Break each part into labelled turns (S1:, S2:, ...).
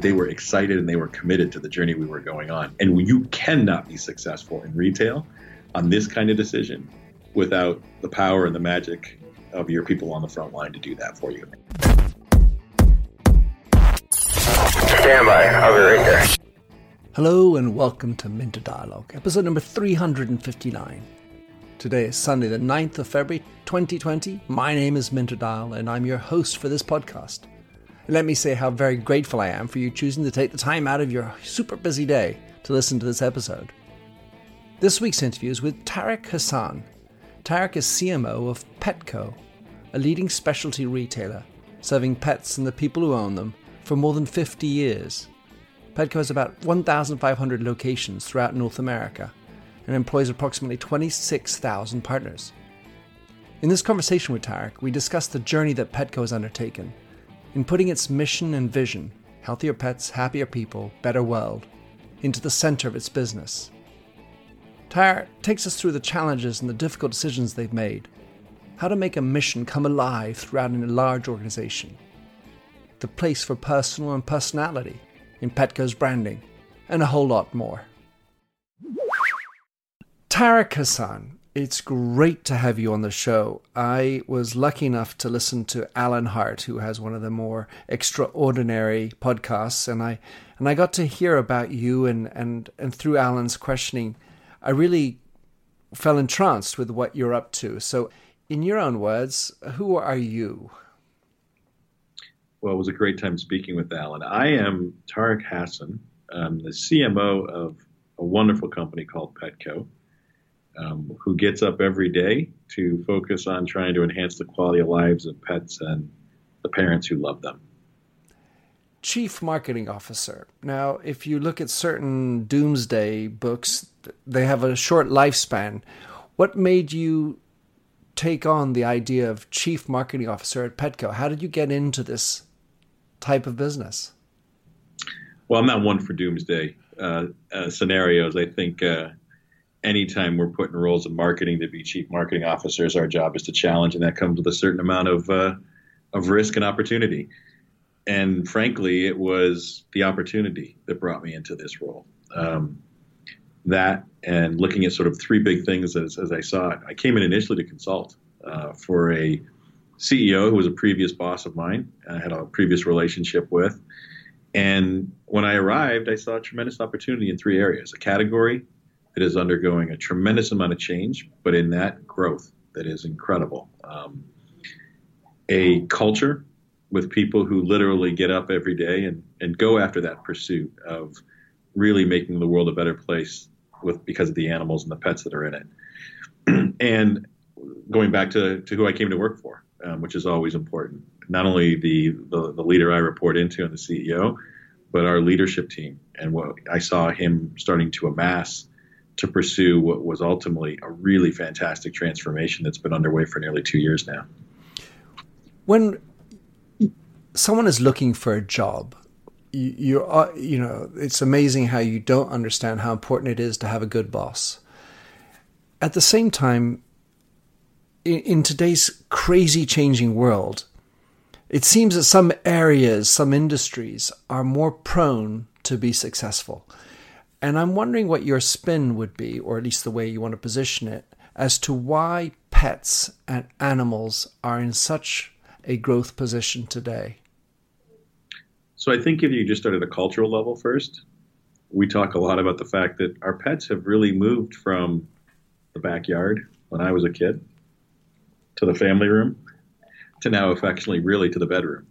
S1: They were excited and they were committed to the journey we were going on. And you cannot be successful in retail on this kind of decision without the power and the magic of your people on the front line to do that for you.
S2: Stand by. I'll be right there.
S3: Hello and welcome to Minter Dialogue, episode number 359. Today is Sunday, the 9th of February 2020. My name is Minter Dial and I'm your host for this podcast. Let me say how very grateful I am for you choosing to take the time out of your super busy day to listen to this episode. This week's interview is with Tariq Hassan. Tariq is CMO of Petco, a leading specialty retailer serving pets and the people who own them for more than 50 years. Petco has about 1,500 locations throughout North America and employs approximately 26,000 partners. In this conversation with Tariq, we discuss the journey that Petco has undertaken in putting its mission and vision healthier pets, happier people, better world into the center of its business. Tariq takes us through the challenges and the difficult decisions they've made, how to make a mission come alive throughout a large organization, the place for personal and personality in Petco's branding, and a whole lot more. Tariq Hassan, it's great to have you on the show. I was lucky enough to listen to Alan Hart, who has one of the more extraordinary podcasts, and I and I got to hear about you and and and through Alan's questioning, I really fell entranced with what you're up to. So, in your own words, who are you?
S1: Well, it was a great time speaking with Alan. I am Tariq Hassan. I'm the CMO of a wonderful company called Petco, um, who gets up every day to focus on trying to enhance the quality of lives of pets and the parents who love them.
S3: Chief Marketing Officer. Now, if you look at certain doomsday books, they have a short lifespan. What made you take on the idea of Chief Marketing Officer at Petco? How did you get into this type of business?
S1: Well, I'm not one for doomsday uh, uh, scenarios. I think uh, anytime we're put in roles of marketing to be chief marketing officers, our job is to challenge, and that comes with a certain amount of uh, of risk and opportunity. And frankly, it was the opportunity that brought me into this role. Um, that and looking at sort of three big things as, as I saw it. I came in initially to consult uh, for a CEO who was a previous boss of mine, I had a previous relationship with. And when I arrived, I saw a tremendous opportunity in three areas a category that is undergoing a tremendous amount of change, but in that growth that is incredible. Um, a culture with people who literally get up every day and, and go after that pursuit of really making the world a better place with because of the animals and the pets that are in it. and going back to, to who I came to work for, um, which is always important. Not only the, the, the leader I report into and the CEO, but our leadership team and what I saw him starting to amass to pursue what was ultimately a really fantastic transformation that's been underway for nearly two years now.
S3: When someone is looking for a job, you, you know, it's amazing how you don't understand how important it is to have a good boss. At the same time, in, in today's crazy changing world, it seems that some areas, some industries are more prone to be successful. And I'm wondering what your spin would be, or at least the way you want to position it, as to why pets and animals are in such a growth position today.
S1: So I think if you just start at a cultural level first, we talk a lot about the fact that our pets have really moved from the backyard when I was a kid to the family room to now affectionately really to the bedroom.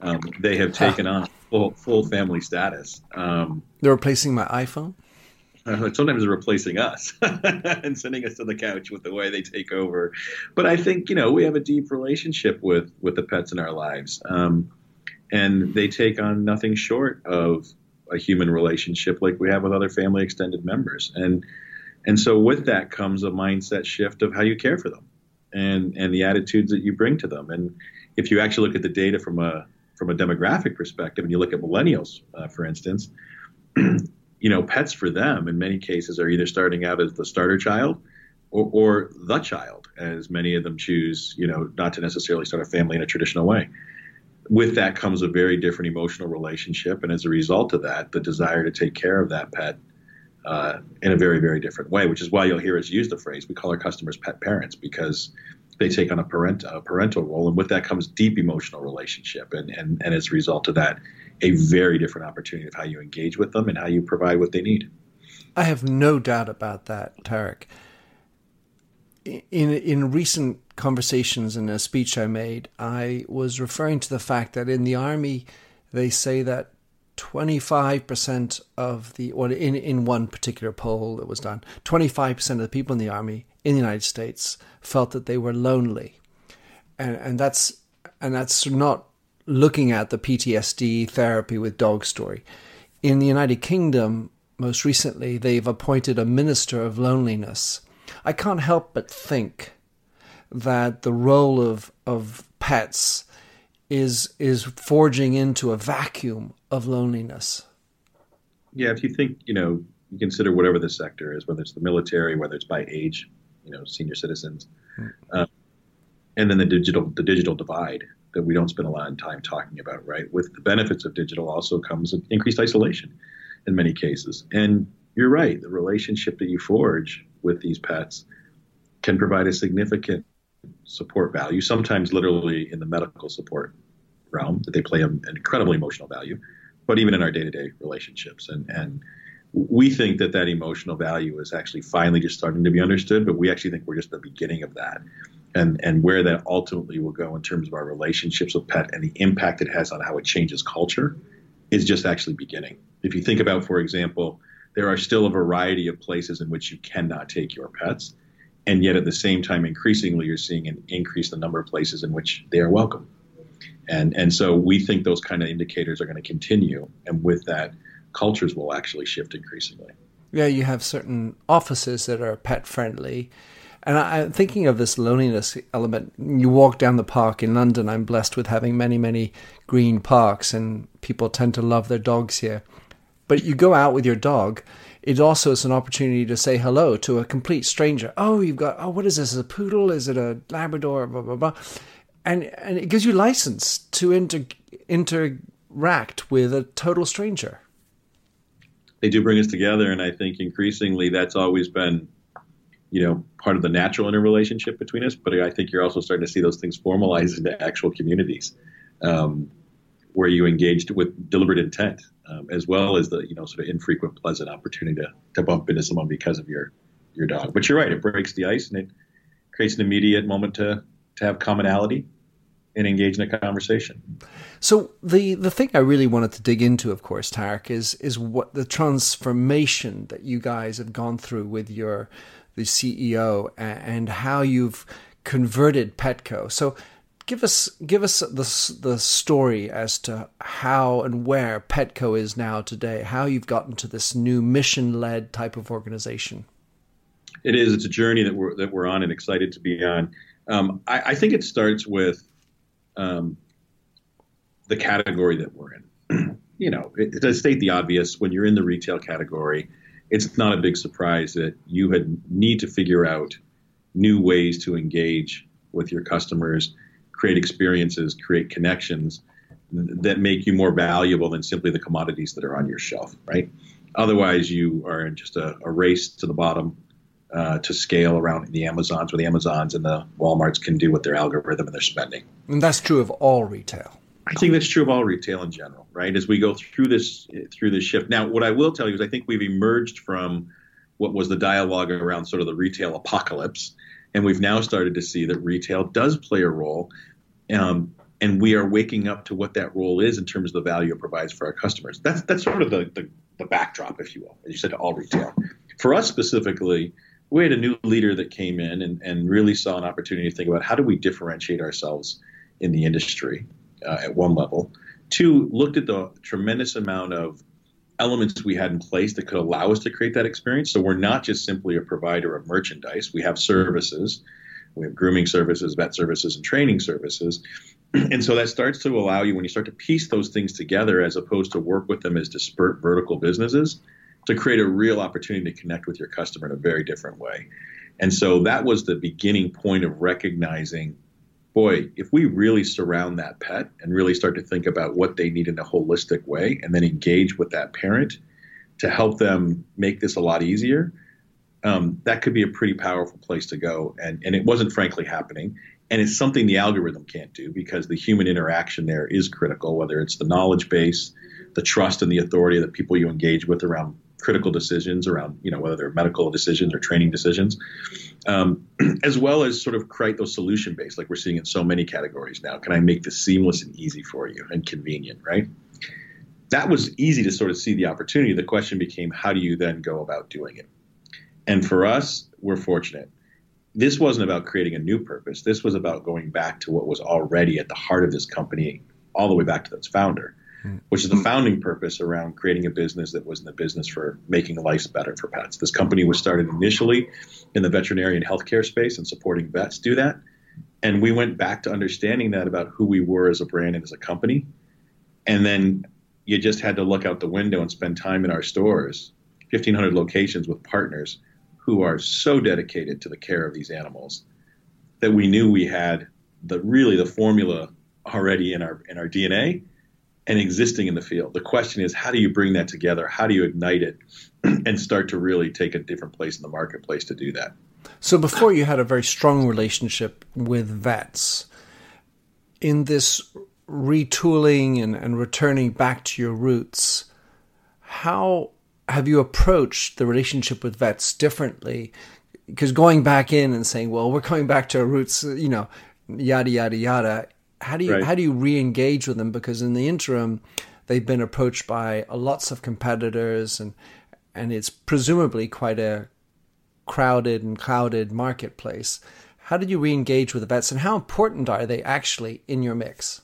S1: Um, they have taken on full, full family status. Um,
S3: They're replacing my iPhone?
S1: Uh, sometimes they're replacing us and sending us to the couch with the way they take over. But I think, you know, we have a deep relationship with, with the pets in our lives. Um, and they take on nothing short of a human relationship like we have with other family extended members. And, and so with that comes a mindset shift of how you care for them and and the attitudes that you bring to them. And if you actually look at the data from a from a demographic perspective, and you look at millennials, uh, for instance, you know, pets for them in many cases are either starting out as the starter child or, or the child, as many of them choose, you know, not to necessarily start a family in a traditional way. With that comes a very different emotional relationship, and as a result of that, the desire to take care of that pet uh, in a very, very different way. Which is why you'll hear us use the phrase we call our customers pet parents because they take on a, parent, a parental role, and with that comes deep emotional relationship, and, and and as a result of that, a very different opportunity of how you engage with them and how you provide what they need.
S3: I have no doubt about that, Tariq in in recent conversations in a speech I made, I was referring to the fact that in the army they say that 25% of the or in in one particular poll that was done, 25% of the people in the army in the United States felt that they were lonely. And and that's and that's not looking at the PTSD therapy with dog story. In the United Kingdom, most recently, they've appointed a minister of loneliness I can't help but think that the role of of pets is is forging into a vacuum of loneliness.
S1: Yeah, if you think, you know, you consider whatever the sector is, whether it's the military, whether it's by age, you know, senior citizens, mm. um, and then the digital the digital divide that we don't spend a lot of time talking about, right? With the benefits of digital also comes increased isolation in many cases, and you're right. The relationship that you forge with these pets can provide a significant support value, sometimes literally in the medical support realm, that they play an incredibly emotional value, but even in our day to day relationships. And, and we think that that emotional value is actually finally just starting to be understood, but we actually think we're just the beginning of that. And, and where that ultimately will go in terms of our relationships with pet and the impact it has on how it changes culture is just actually beginning. If you think about, for example, there are still a variety of places in which you cannot take your pets. And yet, at the same time, increasingly, you're seeing an increase in the number of places in which they are welcome. And, and so we think those kind of indicators are going to continue. And with that, cultures will actually shift increasingly.
S3: Yeah, you have certain offices that are pet friendly. And I, am thinking of this loneliness element. You walk down the park in London. I'm blessed with having many, many green parks, and people tend to love their dogs here. But you go out with your dog, it also is an opportunity to say hello to a complete stranger. Oh, you've got, oh, what is this? Is a poodle? Is it a Labrador? Blah, blah, blah. And, and it gives you license to inter, interact with a total stranger.
S1: They do bring us together. And I think increasingly that's always been, you know, part of the natural interrelationship between us. But I think you're also starting to see those things formalize into actual communities. Um, where you engaged with deliberate intent, um, as well as the you know sort of infrequent pleasant opportunity to, to bump into someone because of your your dog. But you're right; it breaks the ice and it creates an immediate moment to to have commonality and engage in a conversation.
S3: So the the thing I really wanted to dig into, of course, Tariq, is is what the transformation that you guys have gone through with your the CEO and how you've converted Petco. So give us give us the the story as to how and where Petco is now today. How you've gotten to this new mission led type of organization.
S1: It is. It's a journey that we're that we're on and excited to be on. Um, I, I, think it starts with um, the category that we're in. you know, it, to state the obvious, when you're in the retail category, it's not a big surprise that you had need to figure out new ways to engage with your customers create experiences, create connections that make you more valuable than simply the commodities that are on your shelf, right? Otherwise, you are in just a, a race to the bottom uh, to scale around the Amazons, where the Amazons and the WalMarts can do with their algorithm and their spending.
S3: And that's true of all retail.
S1: I think that's true of all retail in general, right? As we go through this through this shift. Now, what I will tell you is, I think we've emerged from what was the dialogue around sort of the retail apocalypse, and we've now started to see that retail does play a role. Um, and we are waking up to what that role is in terms of the value it provides for our customers. That's that's sort of the, the, the backdrop, if you will, as you said, to all retail. For us specifically, we had a new leader that came in and, and really saw an opportunity to think about how do we differentiate ourselves in the industry uh, at one level. Two, looked at the tremendous amount of elements we had in place that could allow us to create that experience. So we're not just simply a provider of merchandise, we have services. We have grooming services, vet services, and training services. And so that starts to allow you, when you start to piece those things together, as opposed to work with them as disparate vertical businesses, to create a real opportunity to connect with your customer in a very different way. And so that was the beginning point of recognizing boy, if we really surround that pet and really start to think about what they need in a holistic way and then engage with that parent to help them make this a lot easier, um, that could be a pretty powerful place to go. And, and it wasn't frankly happening. And it's something the algorithm can't do because the human interaction there is critical, whether it's the knowledge base, the trust and the authority of the people you engage with around critical decisions around, you know, whether they're medical decisions or training decisions, um, as well as sort of create those solution based, like we're seeing in so many categories now. Can I make this seamless and easy for you and convenient, right? That was easy to sort of see the opportunity. The question became, how do you then go about doing it? And for us, we're fortunate. This wasn't about creating a new purpose. This was about going back to what was already at the heart of this company, all the way back to its founder, which is the mm. founding purpose around creating a business that was in the business for making life better for pets. This company was started initially in the veterinarian healthcare space and supporting vets do that. And we went back to understanding that about who we were as a brand and as a company. And then you just had to look out the window and spend time in our stores, 1,500 locations with partners who are so dedicated to the care of these animals that we knew we had the really the formula already in our in our DNA and existing in the field. The question is, how do you bring that together? How do you ignite it and start to really take a different place in the marketplace to do that?
S3: So before you had a very strong relationship with vets. In this retooling and, and returning back to your roots, how have you approached the relationship with vets differently? Because going back in and saying, "Well, we're coming back to our roots," you know, yada yada yada. How do you
S1: Right.
S3: how do you re-engage with them? Because in the interim, they've been approached by uh, lots of competitors, and and it's presumably quite a crowded and clouded marketplace. How did you re-engage with the vets, and how important are they actually in your mix?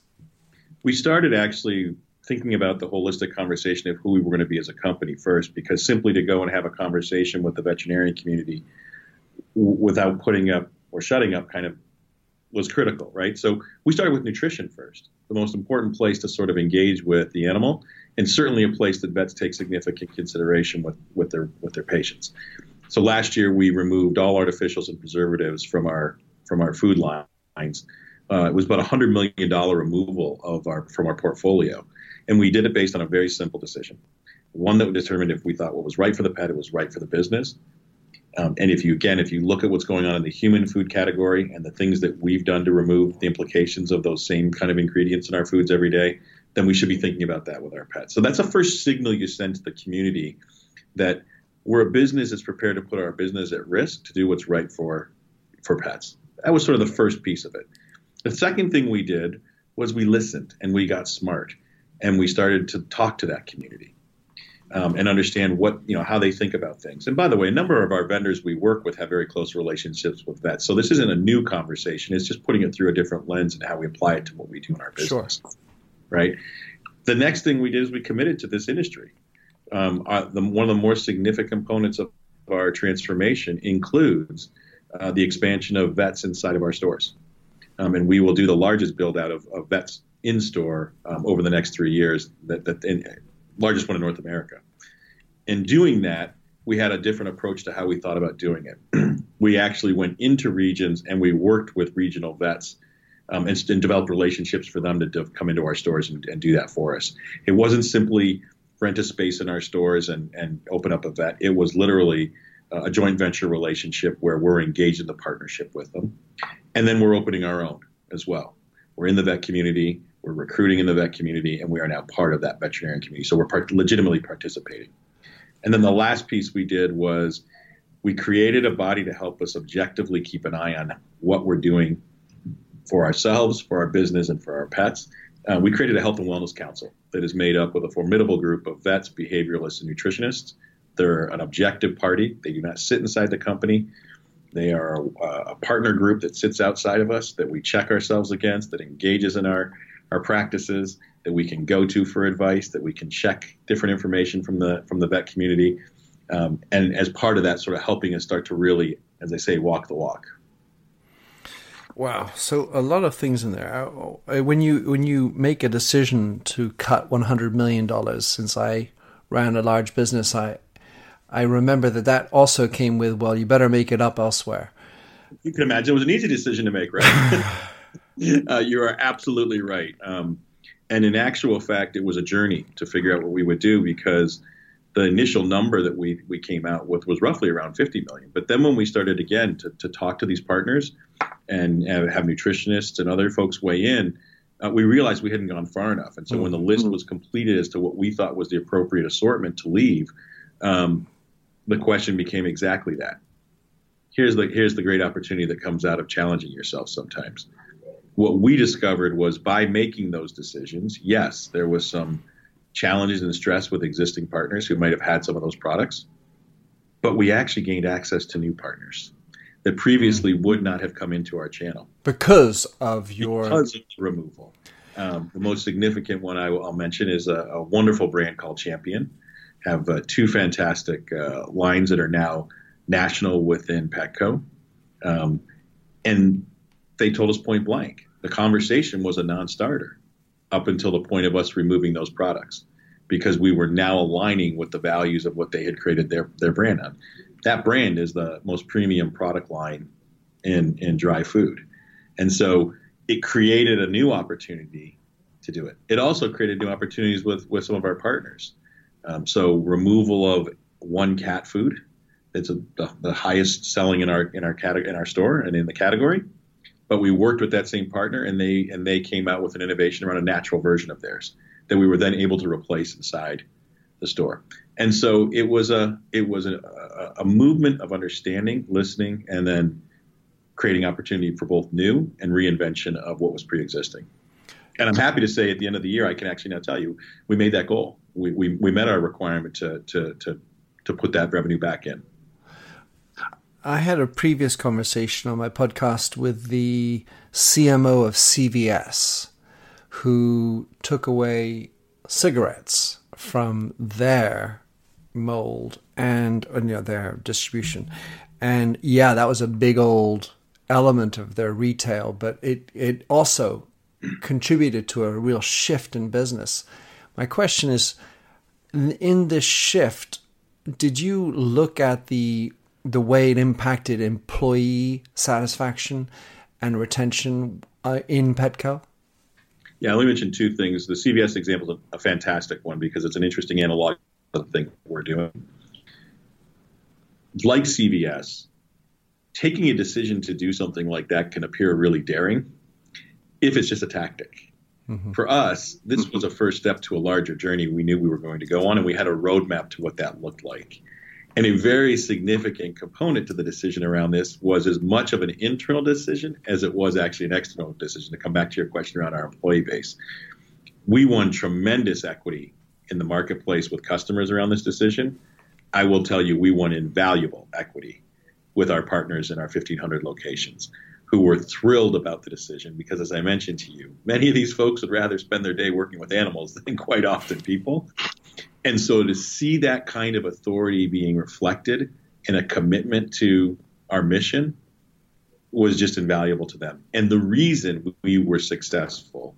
S1: we started actually thinking about the holistic conversation of who we were going to be as a company first, because simply to go and have a conversation with the veterinarian community w- without putting up or shutting up kind of was critical, right? So we started with nutrition first, the most important place to sort of engage with the animal, and certainly a place that vets take significant consideration with, with their with their patients. So last year we removed all artificials and preservatives from our from our food lines. Uh, it was about a hundred million dollar removal of our from our portfolio, and we did it based on a very simple decision, one that determined if we thought what was right for the pet, it was right for the business. Um, and if you again, if you look at what's going on in the human food category and the things that we've done to remove the implications of those same kind of ingredients in our foods every day, then we should be thinking about that with our pets. So that's a first signal you send to the community that we're a business that's prepared to put our business at risk to do what's right for for pets. That was sort of the first piece of it. The second thing we did was we listened and we got smart and we started to talk to that community um, and understand what you know how they think about things. And by the way, a number of our vendors we work with have very close relationships with vets, so this isn't a new conversation. It's just putting it through a different lens and how we apply it to what we do in our business. Sure. Right. The next thing we did is we committed to this industry. Um, uh, the, one of the more significant components of our transformation includes uh, the expansion of vets inside of our stores. Um, and we will do the largest build out of, of vets in store um, over the next three years, that, that in, largest one in North America. In doing that, we had a different approach to how we thought about doing it. we actually went into regions and we worked with regional vets um, and, and developed relationships for them to, to come into our stores and, and do that for us. It wasn't simply rent a space in our stores and, and open up a vet. It was literally uh, a joint venture relationship where we're engaged in the partnership with them. And then we're opening our own as well. We're in the vet community, we're recruiting in the vet community, and we are now part of that veterinarian community. So we're part- legitimately participating. And then the last piece we did was we created a body to help us objectively keep an eye on what we're doing for ourselves, for our business, and for our pets. Uh, we created a health and wellness council that is made up with a formidable group of vets, behavioralists, and nutritionists. They're an objective party. They do not sit inside the company. They are a, a partner group that sits outside of us, that we check ourselves against, that engages in our, our practices, that we can go to for advice, that we can check different information from the from the vet community, um, and as part of that, sort of helping us start to really, as I say, walk the walk.
S3: Wow. So a lot of things in there. Uh, When you when you make a decision to cut one hundred million dollars, since I ran a large business, I I remember that that also came with, well, you better make it up elsewhere.
S1: You can imagine it was an easy decision to make, right? uh, you are absolutely right. Um, and in actual fact, it was a journey to figure out what we would do because the initial number that we, we came out with was roughly around 50 million. But then when we started again to, to talk to these partners and have nutritionists and other folks weigh in, uh, we realized we hadn't gone far enough. And so when the mm-hmm. list was completed as to what we thought was the appropriate assortment to leave, um, the question became exactly that. Here's the here's the great opportunity that comes out of challenging yourself sometimes. What we discovered was by making those decisions, yes, there was some challenges and stress with existing partners who might have had some of those products, but we actually gained access to new partners that previously mm-hmm. would not have come into our channel
S3: because of your
S1: because of removal. Um, the most significant one I, will mention is a, a, wonderful brand called Champion. Have uh, two fantastic uh, lines that are now national within Petco, um, and they told us point blank the conversation was a non-starter up until the point of us removing those products because we were now aligning with the values of what they had created their their brand on that brand is the most premium product line in in dry food, and so it created a new opportunity to do it. It also created new opportunities with with some of our partners. Um, so removal of one cat food, it's a, the, the highest selling in our in our category in our store and in the category. But we worked with that same partner, and they and they came out with an innovation around a natural version of theirs that we were then able to replace inside the store. And so it was a it was a, a, movement of understanding, listening, and then creating opportunity for both new and reinvention of what was pre-existing. And I'm happy to say at the end of the year, I can actually now tell you we made that goal. We, we, we met our requirement to, to, to, to put that revenue back in.
S3: I had a previous conversation on my podcast with the CMO of CVS who took away cigarettes from their mold and uh, you know, their distribution. And yeah, that was a big old element of their retail, but it, it also contributed to a real shift in business. My question is in this shift, did you look at the the way it impacted employee satisfaction and retention uh, in Petco?
S1: Yeah, let me mention two things. The CVS example is a, a fantastic one because it's an interesting analog of the thing we're doing like CVS, taking a decision to do something like that can appear really daring if it's just a tactic. Mm-hmm. For us, this was a first step to a larger journey we knew we were going to go on, and we had a roadmap to what that looked like. And a very significant component to the decision around this was as much of an internal decision as it was actually an external decision. To come back to your question around our employee base, we won tremendous equity in the marketplace with customers around this decision I will tell you, we won invaluable equity with our partners in our 1,500 locations who were thrilled about the decision because, as I mentioned to you, many of these folks would rather spend their day working with animals than quite often people. And so to see that kind of authority being reflected in a commitment to our mission was just invaluable to them. And the reason we were successful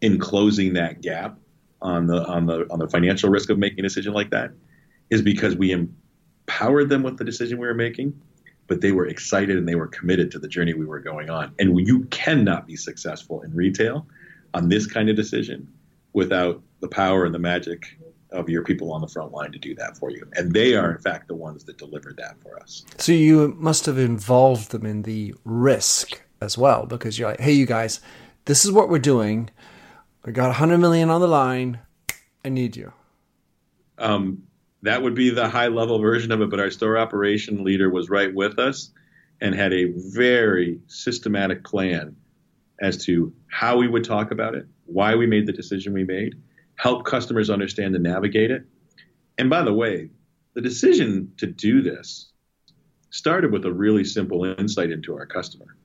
S1: in closing that gap on the on the on the financial risk of making a decision like that is because we empowered them with the decision we were making, but they were excited and they were committed to the journey we were going on. And you cannot be successful in retail on this kind of decision without the power and the magic of your people on the front line to do that for you. And they are, in fact, the ones that delivered that for us.
S3: So you must have involved them in the risk as well, because you're like, hey, you guys, this is what we're doing. We got 100 million on the line. I need you.
S1: Um, that would be the high level version of it. But our store operation leader was right with us and had a very systematic plan as to how we would talk about it, why we made the decision we made, help customers understand and navigate it. And by the way, the decision to do this started with a really simple insight into our customer.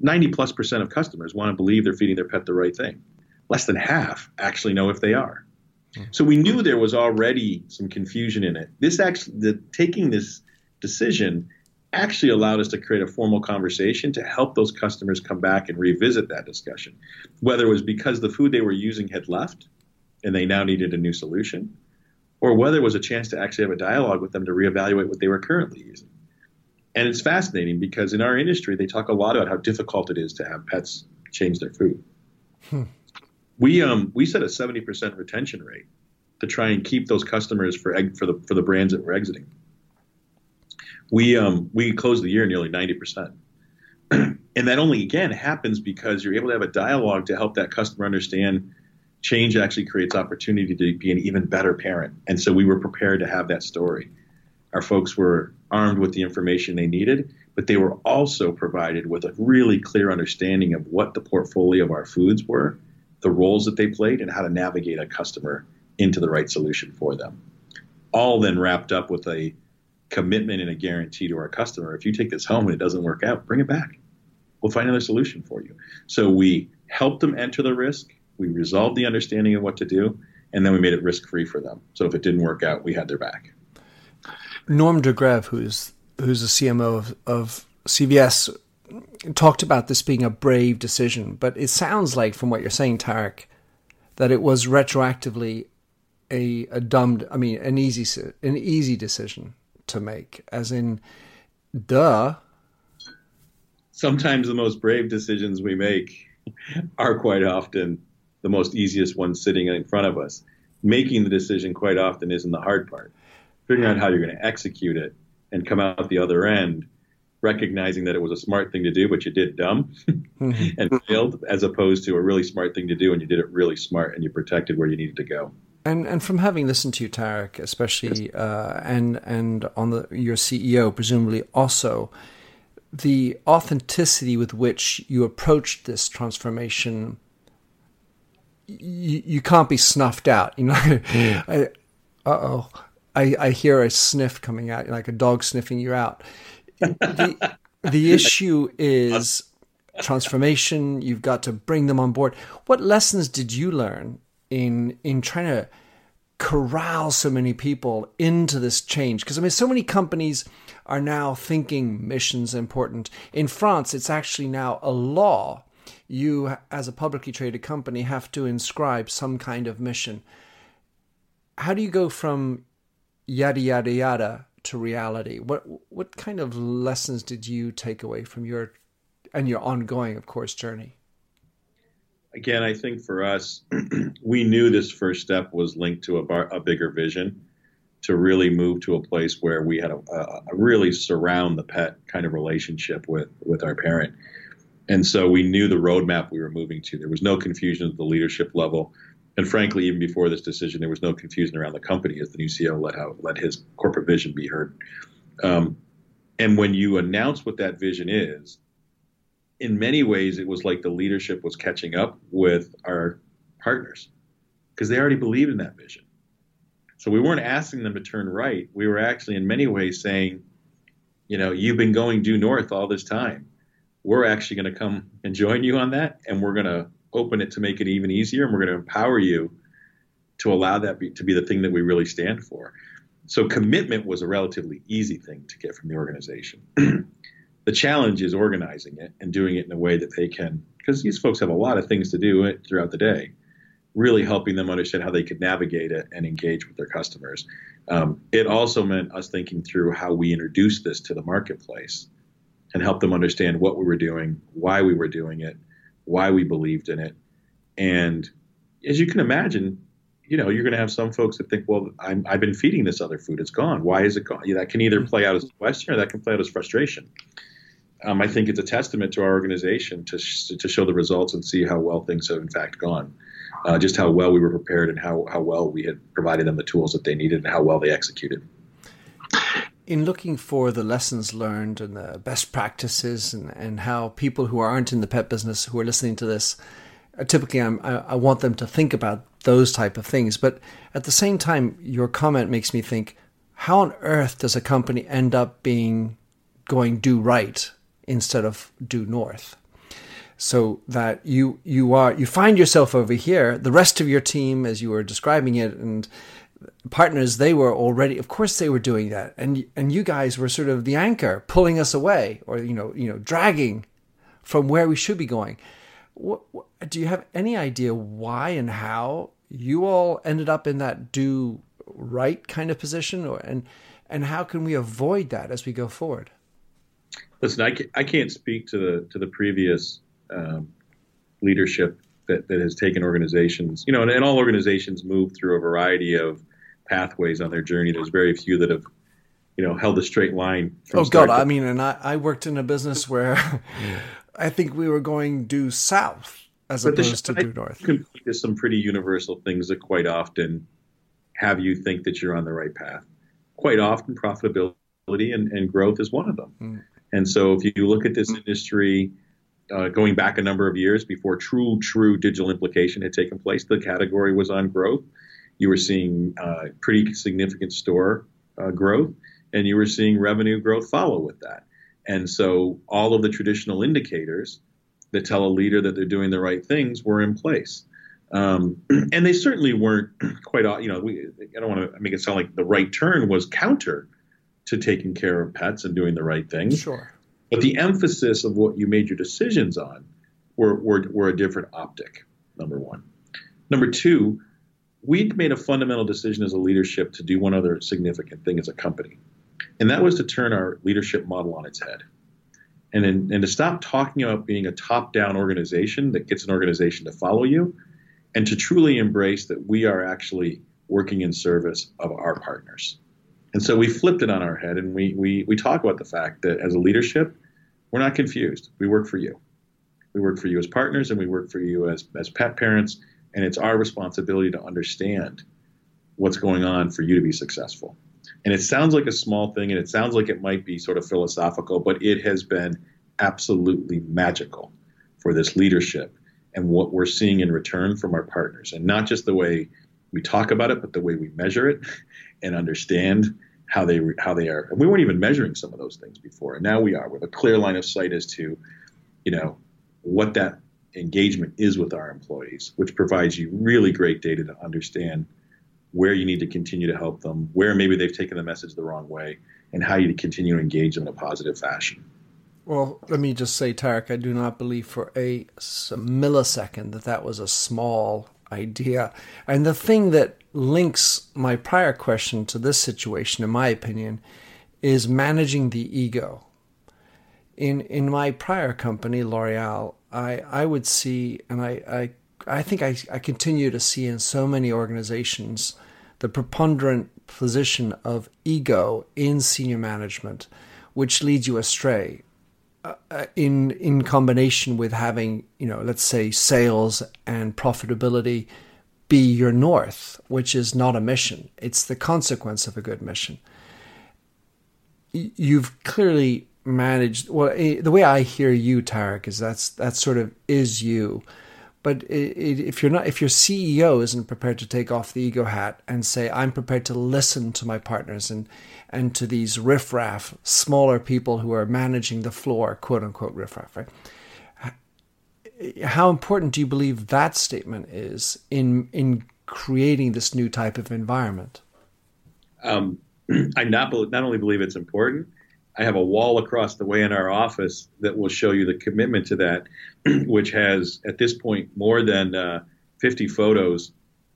S1: 90 plus percent of customers want to believe they're feeding their pet the right thing. Less than half actually know if they are. Mm-hmm. So we knew there was already some confusion in it. This actually, the, taking this decision actually allowed us to create a formal conversation to help those customers come back and revisit that discussion. Whether it was because the food they were using had left and they now needed a new solution, or whether it was a chance to actually have a dialogue with them to reevaluate what they were currently using. And it's fascinating because in our industry, they talk a lot about how difficult it is to have pets change their food. Hmm. We um we set a seventy percent retention rate to try and keep those customers for egg, for the for the brands that we're exiting. We um we closed the year nearly ninety percent. and that only again happens because you're able to have a dialogue to help that customer understand change actually creates opportunity to be an even better parent. And so we were prepared to have that story. Our folks were armed with the information they needed, but they were also provided with a really clear understanding of what the portfolio of our foods were, the roles that they played, and how to navigate a customer into the right solution for them. All then wrapped up with a commitment and a guarantee to our customer if you take this home and it doesn't work out, bring it back. We'll find another solution for you. So we helped them enter the risk, we resolved the understanding of what to do, and then we made it risk free for them. So if it didn't work out, we had their back.
S3: Norm de Greve, who's who's the CMO of, of CVS, talked about this being a brave decision, but it sounds like from what you're saying, Tariq, that it was retroactively a a dumb, I mean, an easy an easy decision to make, as in, duh.
S1: Sometimes the most brave decisions we make are quite often the most easiest ones sitting in front of us. Making the decision quite often isn't the hard part. Figuring out how you're going to execute it and come out the other end, recognizing that it was a smart thing to do, but you did dumb and failed, as opposed to a really smart thing to do and you did it really smart and you protected where you needed to go.
S3: And and from having listened to you, Tariq, especially, uh, and and on the your CEO, presumably also, the authenticity with which you approached this transformation, you, you can't be snuffed out. You know, uh oh, I I hear a sniff coming out, like a dog sniffing you out. the, the issue is transformation. You've got to bring them on board. What lessons did you learn in in trying to corral so many people into this change. Because i mean so many companies are now thinking missions important. In france it's actually now a law. You as a publicly traded company have to inscribe some kind of mission. How do you go from yada yada yada to reality? What what kind of lessons did you take away from your and your ongoing of course journey
S1: again, I think for us, we knew this first step was linked to a, bar, a, bigger vision to really move to a place where we had a, a, a, really surround the pet kind of relationship with with our parent. And so we knew the roadmap we were moving to. There was no confusion at the leadership level. And frankly, even before this decision, there was no confusion around the company as the new CEO let, how, let his corporate vision be heard. Um, and when you announce what that vision is, in many ways, it was like the leadership was catching up with our partners because they already believed in that vision. So we weren't asking them to turn right. We were actually, in many ways, saying, you know, you've been going due north all this time. We're actually going to come and join you on that, and we're going to open it to make it even easier, and we're going to empower you to allow that be, to be the thing that we really stand for. So commitment was a relatively easy thing to get from the organization. the challenge is organizing it and doing it in a way that they can, because these folks have a lot of things to do throughout the day, really helping them understand how they could navigate it and engage with their customers. Um, it also meant us thinking through how we introduce this to the marketplace and help them understand what we were doing, why we were doing it, why we believed in it. And as you can imagine, you know, you're going to have some folks that think, well, i have been feeding this other food. It's gone. Why is it gone? Yeah, that can either play out as a question or that can play out as frustration um, I think it's a testament to our organization to, sh- to show the results and see how well things have in fact gone. Uh, just how well we were prepared and how, how well we had provided them the tools that they needed and how well they executed.
S3: In looking for the lessons learned and the best practices and, and how people who aren't in the pet business who are listening to this, uh, typically I'm, I, I want them to think about those type of things. But at the same time, your comment makes me think, how on earth does a company end up being going do right instead of due north. So that you you are you find yourself over here the rest of your team as you were describing it and partners they were already of course they were doing that. And and you guys were sort of the anchor pulling us away or you know you know dragging from where we should be going. What, what, do you have any idea why and how you all ended up in that do right kind of position, or and and how can we avoid that as we go forward?
S1: Listen, I, I can't speak to the to the previous um, leadership that, that has taken organizations. You know, and, and all organizations move through a variety of pathways on their journey. There's very few that have you know held a straight line.
S3: oh God, I mean, and I, I worked in a business where I think we were going due south as but opposed to due north.
S1: There's some pretty universal things that quite often have you think that you're on the right path. Quite often, profitability and, and growth is one of them. Mm. And so, if you look at this industry. Uh, going back a number of years before true, true digital implication had taken place, the category was on growth. You were seeing uh, pretty significant store uh, growth and you were seeing revenue growth follow with that. And so all of the traditional indicators that tell a leader that they're doing the right things were in place. Um, and they certainly weren't quite, you know, we, I don't want to make it sound like the right turn was counter to taking care of pets and doing the right things.
S3: Sure.
S1: But the emphasis of what you made your decisions on were, were, were a different optic, number one. Number two, we'd made a fundamental decision as a leadership to do one other significant thing as a company. And that was to turn our leadership model on its head. And, in, and to stop talking about being a top down organization that gets an organization to follow you, and to truly embrace that we are actually working in service of our partners. And so we flipped it on our head and we, we, we talk about the fact that as a leadership, we're not confused. We work for you. We work for you as partners and we work for you as, as pet parents. And it's our responsibility to understand what's going on for you to be successful. And it sounds like a small thing and it sounds like it might be sort of philosophical, but it has been absolutely magical for this leadership and what we're seeing in return from our partners. And not just the way we talk about it, but the way we measure it and understand how they how they are. And we weren't even measuring some of those things before, and now we are with a clear line of sight as to, you know, what that engagement is with our employees, which provides you really great data to understand where you need to continue to help them, where maybe they've taken the message the wrong way, and how you continue to engage them in a positive fashion.
S3: Well, let me just say, Tariq, I do not believe for a millisecond that that was a small idea. And the thing that links my prior question to this situation, in my opinion, is managing the ego. In in my prior company, L'Oreal, I, I would see, and I, I I think I, I continue to see in so many organizations the preponderant position of ego in senior management, which leads you astray. Uh, in in combination with having you know let's say sales and profitability be your north, which is not a mission; it's the consequence of a good mission. You've clearly managed well. Eh, the way I hear you, Tariq, is that's that sort of is you but it, it, if you're not, if your CEO isn't prepared to take off the ego hat and say, "I'm prepared to listen to my partners and and to these riffraff, smaller people who are managing the floor, quote unquote riffraff," right? How important do you believe that statement is in in creating this new type of environment?
S1: Um, I not not only believe it's important, I have a wall across the way in our office that will show you the commitment to that, which has at this point more than uh, 50 photos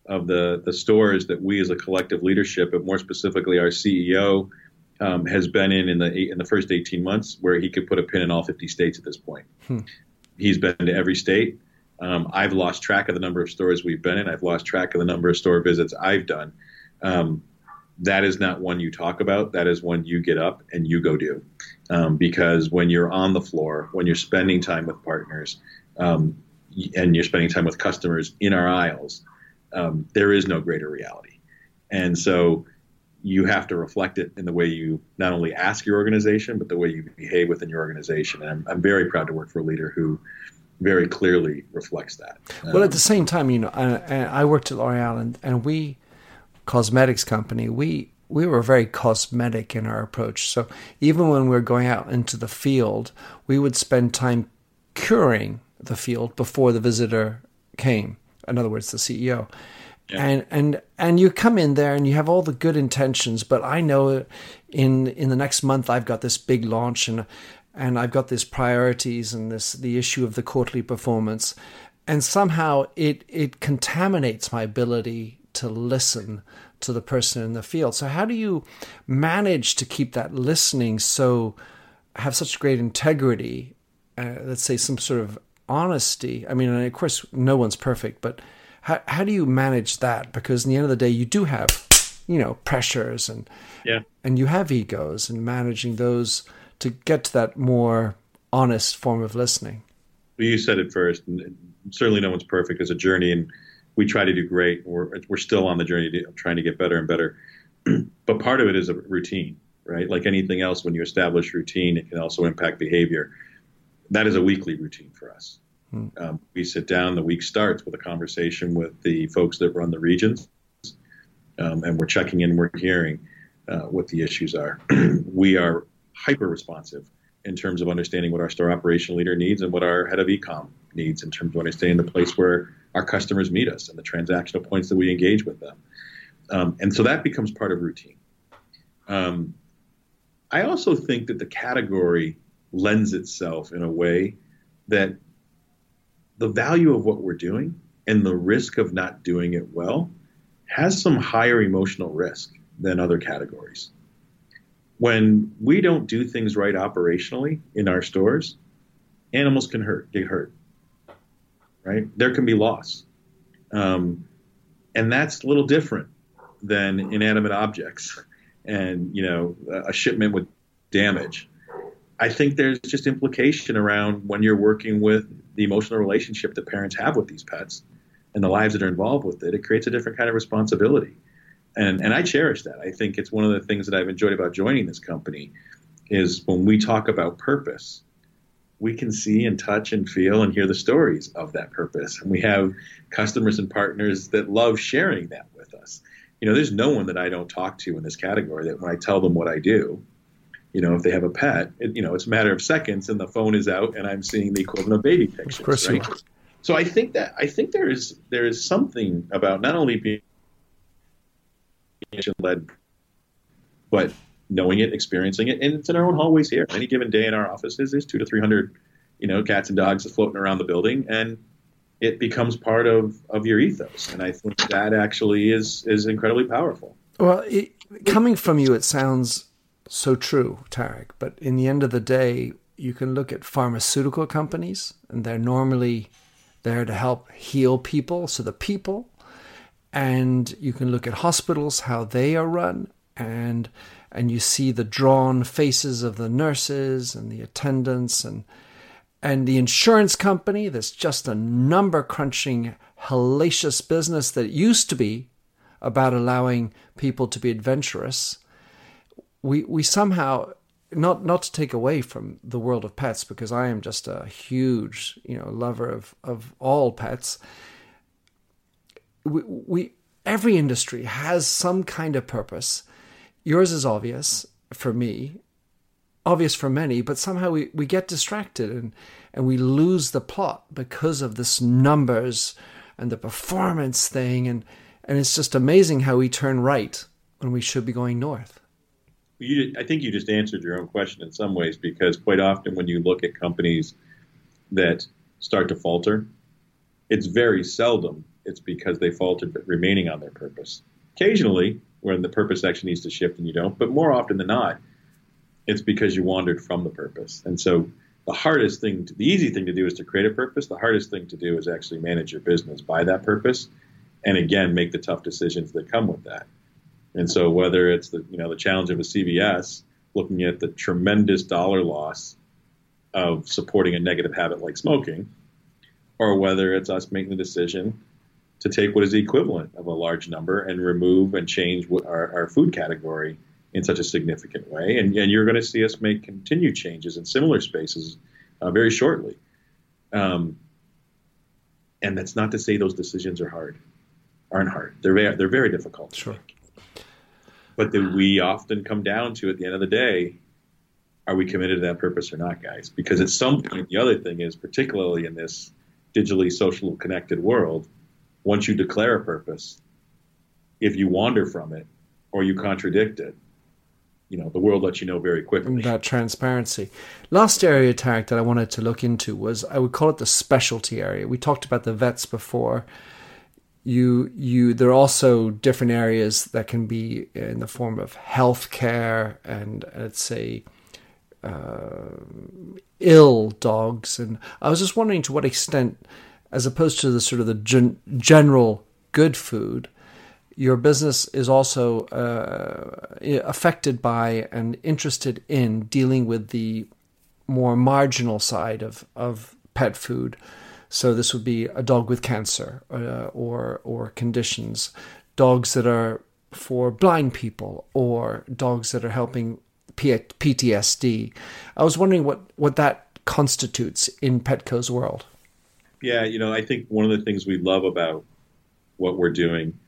S1: of the the stores that we as a collective leadership, but more specifically our CEO, um, has been in in the in the first 18 months, where he could put a pin in all 50 states at this point. Hmm. He's been to every state. Um, I've lost track of the number of stores we've been in. I've lost track of the number of store visits I've done. Um, that is not one you talk about. That is one you get up and you go do. Um, because when you're on the floor, when you're spending time with partners, um, and you're spending time with customers in our aisles, um, there is no greater reality. And so you have to reflect it in the way you not only ask your organization, but the way you behave within your organization. And I'm, I'm very proud to work for a leader who very clearly reflects that.
S3: Well, at um, the same time, you know, I, I worked at L'Oreal and, and we cosmetics company, we we were very cosmetic in our approach. So even when we were going out into the field, we would spend time curing the field before the visitor came. In other words, the CEO. Yeah. And and and you come in there and you have all the good intentions, but I know in in the next month I've got this big launch and and I've got these priorities and this the issue of the quarterly performance, and somehow it it contaminates my ability to listen to the person in the field. So how do you manage to keep that listening so have such great integrity? Uh, let's say some sort of honesty. I mean, of course, no one's perfect, but how how do you manage that? Because in the end of the day, you do have you know pressures and
S1: yeah.
S3: and you have egos and managing those to get to that more honest form of listening.
S1: Well, you said it first. And certainly, no one's perfect. It's a journey, and we try to do great. We're we're still on the journey to trying to get better and better. but part of it is a routine, right? Like anything else, when you establish routine, it can also impact behavior. That is a weekly routine for us. Hmm. Um, we sit down. The week starts with a conversation with the folks that run the regions, um, and we're checking in. We're hearing uh, what the issues are. we are hyper responsive in terms of understanding what our store operational leader needs and what our head of ecom needs in terms of understanding the place where our customers meet us and the transactional points that we engage with them. Um, and so that becomes part of routine. Um, I also think that the category lends itself in a way that the value of what we're doing and the risk of not doing it well has some higher emotional risk than other categories when we don't do things right operationally in our stores, animals can hurt, get hurt, right? There can be loss. Um, and that's a little different than inanimate objects and, you know, a shipment with damage. I think there's just implication around when you're working with the emotional relationship that parents have with these pets and the lives that are involved with it. It creates a different kind of responsibility and and I cherish that. I think it's one of the things that I've enjoyed about joining this company is when we talk about purpose, we can see and touch and feel and hear the stories of that purpose, and we have customers and partners that love sharing that with us. You know, there's no one that I don't talk to in this category that when I tell them what I do, you know, if they have a pet, it, you know, it's a matter of seconds, and the phone is out, and I'm seeing the equivalent of baby pictures. Of course, right? So I think that I think there is there is something about not only being led, but knowing it, experiencing it, and it's in our own hallways here. Any given day in our offices, there's two to three hundred, you know, cats and dogs floating around the building, and it becomes part of of your ethos. And I think that actually is is incredibly powerful.
S3: Well, it, coming from you, it sounds so true, Tariq. But in the end of the day, you can look at pharmaceutical companies, and they're normally there to help heal people. So the people and you can look at hospitals how they are run and and you see the drawn faces of the nurses and the attendants and and the insurance company that's just a number crunching hellacious business that used to be about allowing people to be adventurous we we somehow not not to take away from the world of pets because I am just a huge you know lover of of all pets we, we every industry has some kind of purpose. Yours is obvious for me, obvious for many, but somehow we, we get distracted and, and we lose the plot because of this numbers and the performance thing and and it's just amazing how we turn right when we should be going north.
S1: You, I think you just answered your own question in some ways because quite often when you look at companies that start to falter, it's very seldom it's because they faltered but remaining on their purpose. Occasionally, when the purpose actually needs to shift and you don't, but more often than not, it's because you wandered from the purpose. And so the hardest thing, to, the easy thing to do is to create a purpose. The hardest thing to do is actually manage your business by that purpose, and again make the tough decisions that come with that. And so whether it's the you know the challenge of a CVS looking at the tremendous dollar loss of supporting a negative habit like smoking, or whether it's us making the decision to take what is the equivalent of a large number and remove and change our, our food category in such a significant way. And, and you're going to see us make continued changes in similar spaces uh, very shortly. Um, and that's not to say those decisions are hard, aren't hard. They're very, they're very difficult.
S3: Sure.
S1: But that we often come down to at the end of the day, are we committed to that purpose or not, guys? Because at some point, the other thing is, particularly in this digitally social connected world, once you declare a purpose, if you wander from it or you contradict it, you know, the world lets you know very quickly.
S3: That transparency. Last area tag that I wanted to look into was I would call it the specialty area. We talked about the vets before. you you there are also different areas that can be in the form of healthcare and let's say uh, ill dogs and i was just wondering to what extent as opposed to the sort of the gen- general good food your business is also uh, affected by and interested in dealing with the more marginal side of, of pet food so this would be a dog with cancer uh, or or conditions, dogs that are for blind people or dogs that are helping PTSD. I was wondering what what that constitutes in Petco's world.
S1: Yeah, you know, I think one of the things we love about what we're doing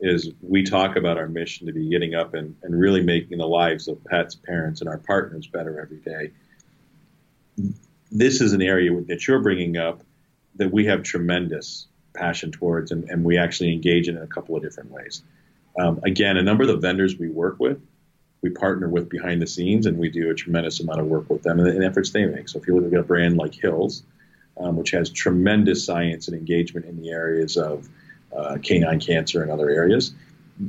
S1: is we talk about our mission to be getting up and, and really making the lives of pets, parents, and our partners better every day. This is an area that you're bringing up that we have tremendous passion towards, and, and we actually engage in, in a couple of different ways. Um, again, a number of the vendors we work with, we partner with behind the scenes, and we do a tremendous amount of work with them and the efforts they make. So if you look at a brand like Hills, um, which has tremendous science and engagement in the areas of uh, canine cancer and other areas,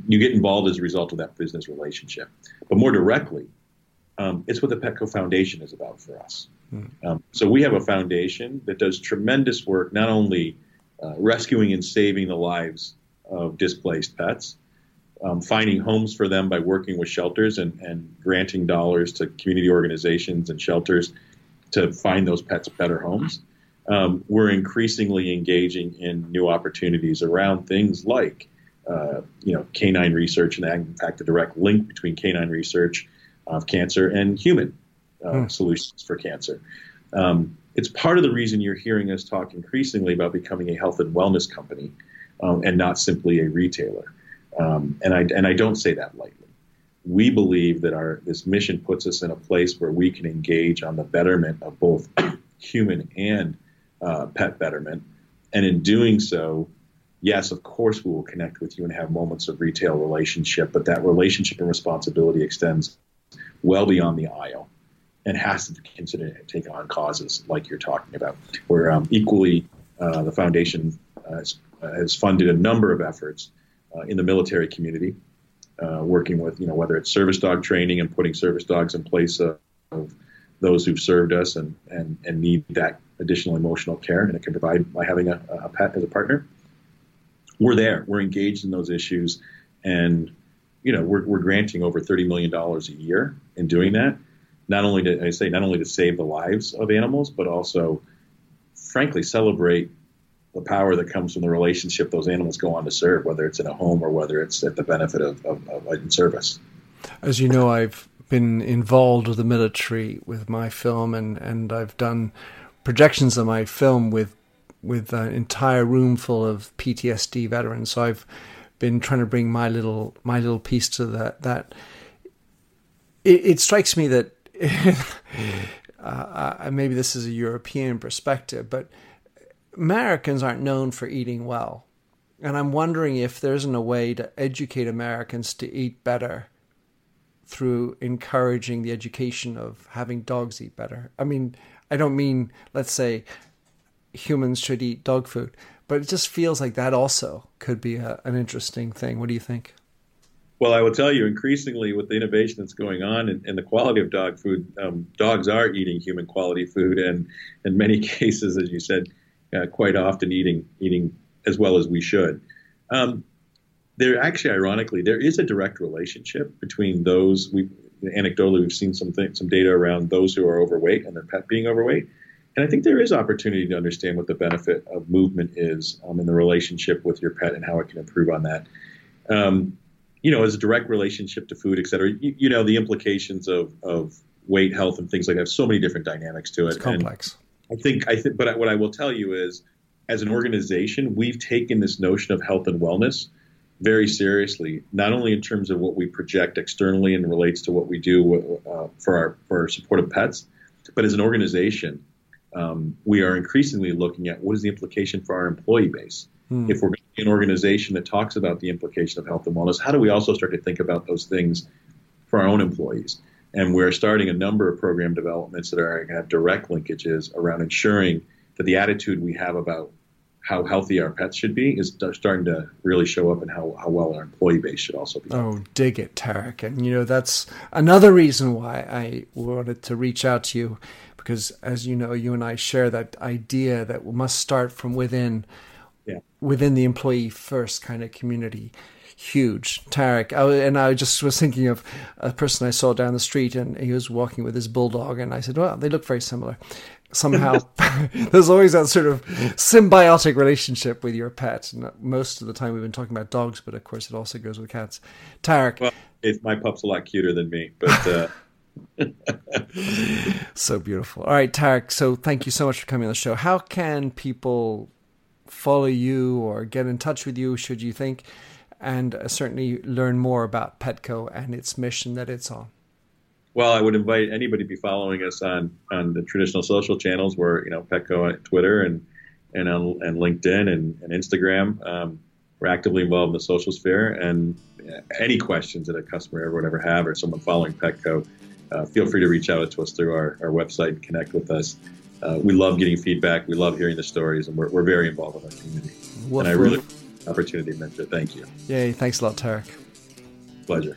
S1: you get involved as a result of that business relationship. But more directly, um, it's what the Petco Foundation is about for us. Mm. Um, so we have a foundation that does tremendous work, not only uh, rescuing and saving the lives of displaced pets, um, finding homes for them by working with shelters and, and granting dollars to community organizations and shelters to find those pets better homes. Um, we're increasingly engaging in new opportunities around things like, uh, you know, canine research and in fact the direct link between canine research of cancer and human uh, hmm. solutions for cancer. Um, it's part of the reason you're hearing us talk increasingly about becoming a health and wellness company um, and not simply a retailer. Um, and I and I don't say that lightly. We believe that our this mission puts us in a place where we can engage on the betterment of both human and uh, pet betterment, and in doing so, yes, of course, we will connect with you and have moments of retail relationship, but that relationship and responsibility extends well beyond the aisle and has to consider taking on causes like you're talking about. Where um, equally, uh, the foundation uh, has, uh, has, funded a number of efforts uh, in the military community, uh, working with you know whether it's service dog training and putting service dogs in place of, of those who've served us and, and, and need that additional emotional care, and it can provide by having a, a pet as a partner. We're there. We're engaged in those issues, and you know, we're, we're granting over $30 million a year in doing that. Not only to, I say, not only to save the lives of animals, but also, frankly, celebrate the power that comes from the relationship those animals go on to serve, whether it's in a home or whether it's at the benefit of, of, of service.
S3: As you know, I've been involved with the military with my film, and, and I've done projections of my film with with an entire room full of PTSD veterans. So I've been trying to bring my little my little piece to that. That it, it strikes me that uh, maybe this is a European perspective, but Americans aren't known for eating well, and I'm wondering if there isn't a way to educate Americans to eat better through encouraging the education of having dogs eat better. I mean, I don't mean let's say humans should eat dog food, but it just feels like that also could be a, an interesting thing. What do you think?
S1: Well, I will tell you, increasingly with the innovation that's going on and, and the quality of dog food, um, dogs are eating human quality food, and in many cases, as you said, uh, quite often eating eating as well as we should. Um, there actually, ironically, there is a direct relationship between those. We anecdotally we've seen some th- some data around those who are overweight and their pet being overweight, and I think there is opportunity to understand what the benefit of movement is um, in the relationship with your pet and how it can improve on that. Um, you know, as a direct relationship to food, et cetera, you, you, know, the implications of, of weight, health, and things like that, have so many different dynamics to it.
S3: It's complex.
S1: And I think, I think, but what I will tell you is, as an organization, we've taken this notion of health and wellness very seriously, not only in terms of what we project externally and relates to what we do uh, for our for our support of pets, but as an organization, um, we are increasingly looking at what is the implication for our employee base. Hmm. If we're going to be an organization that talks about the implication of health and wellness, how do we also start to think about those things for our own employees? And we're starting a number of program developments that are going to have direct linkages around ensuring that the attitude we have about how healthy our pets should be is starting to really show up in how, how well our employee base should also be.
S4: Oh, dig it, Tariq. And, you know, that's another reason why I wanted to reach out to you because, as you know, you and I share that idea that we must start from within,
S1: yeah.
S4: within the employee first kind of community. Huge, Tariq. I, and I just was thinking of a person I saw down the street, and he was walking with his bulldog, and I said, "Well, they look very similar." Somehow there's always that sort of symbiotic relationship with your pet. And most of the time we've been talking about dogs, but of course it also goes with cats. Tariq.
S1: Well, it's, my pup's a lot cuter than me, but. Uh...
S4: so beautiful. All right, Tariq. So thank you so much for coming on the show. How can people follow you or get in touch with you, should you think, and uh, certainly learn more about Petco and its mission that it's on?
S1: Well, I would invite anybody to be following us on on the traditional social channels, where you know Petco on Twitter and and on and LinkedIn and, and Instagram. Um, we're actively involved in the social sphere, and any questions that a customer ever would ever have, or someone following Petco, uh, feel free to reach out to us through our, our website and connect with us. Uh, we love getting feedback. We love hearing the stories, and we're, we're very involved with our community. and I really appreciate the opportunity, Minter. Thank you.
S4: Yay! Thanks a lot, Tariq.
S1: Pleasure.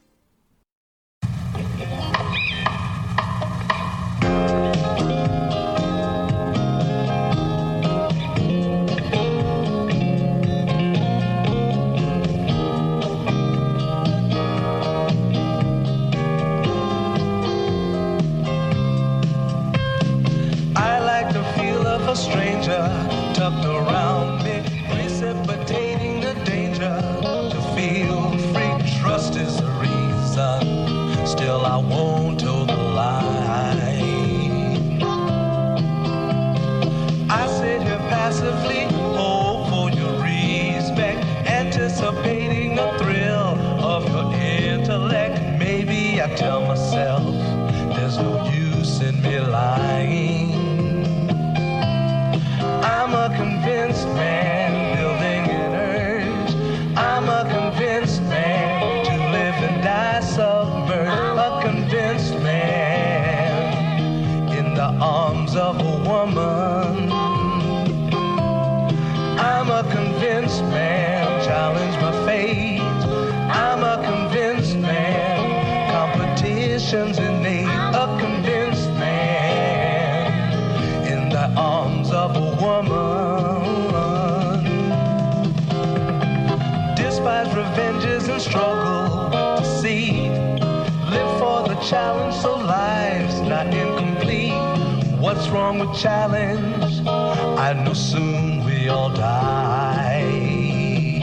S4: Wrong with challenge? I know soon we all die.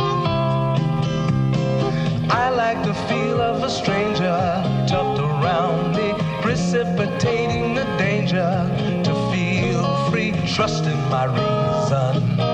S4: I like the feel of a stranger tucked around me, precipitating the danger to feel free. Trust in my reason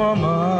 S5: woman.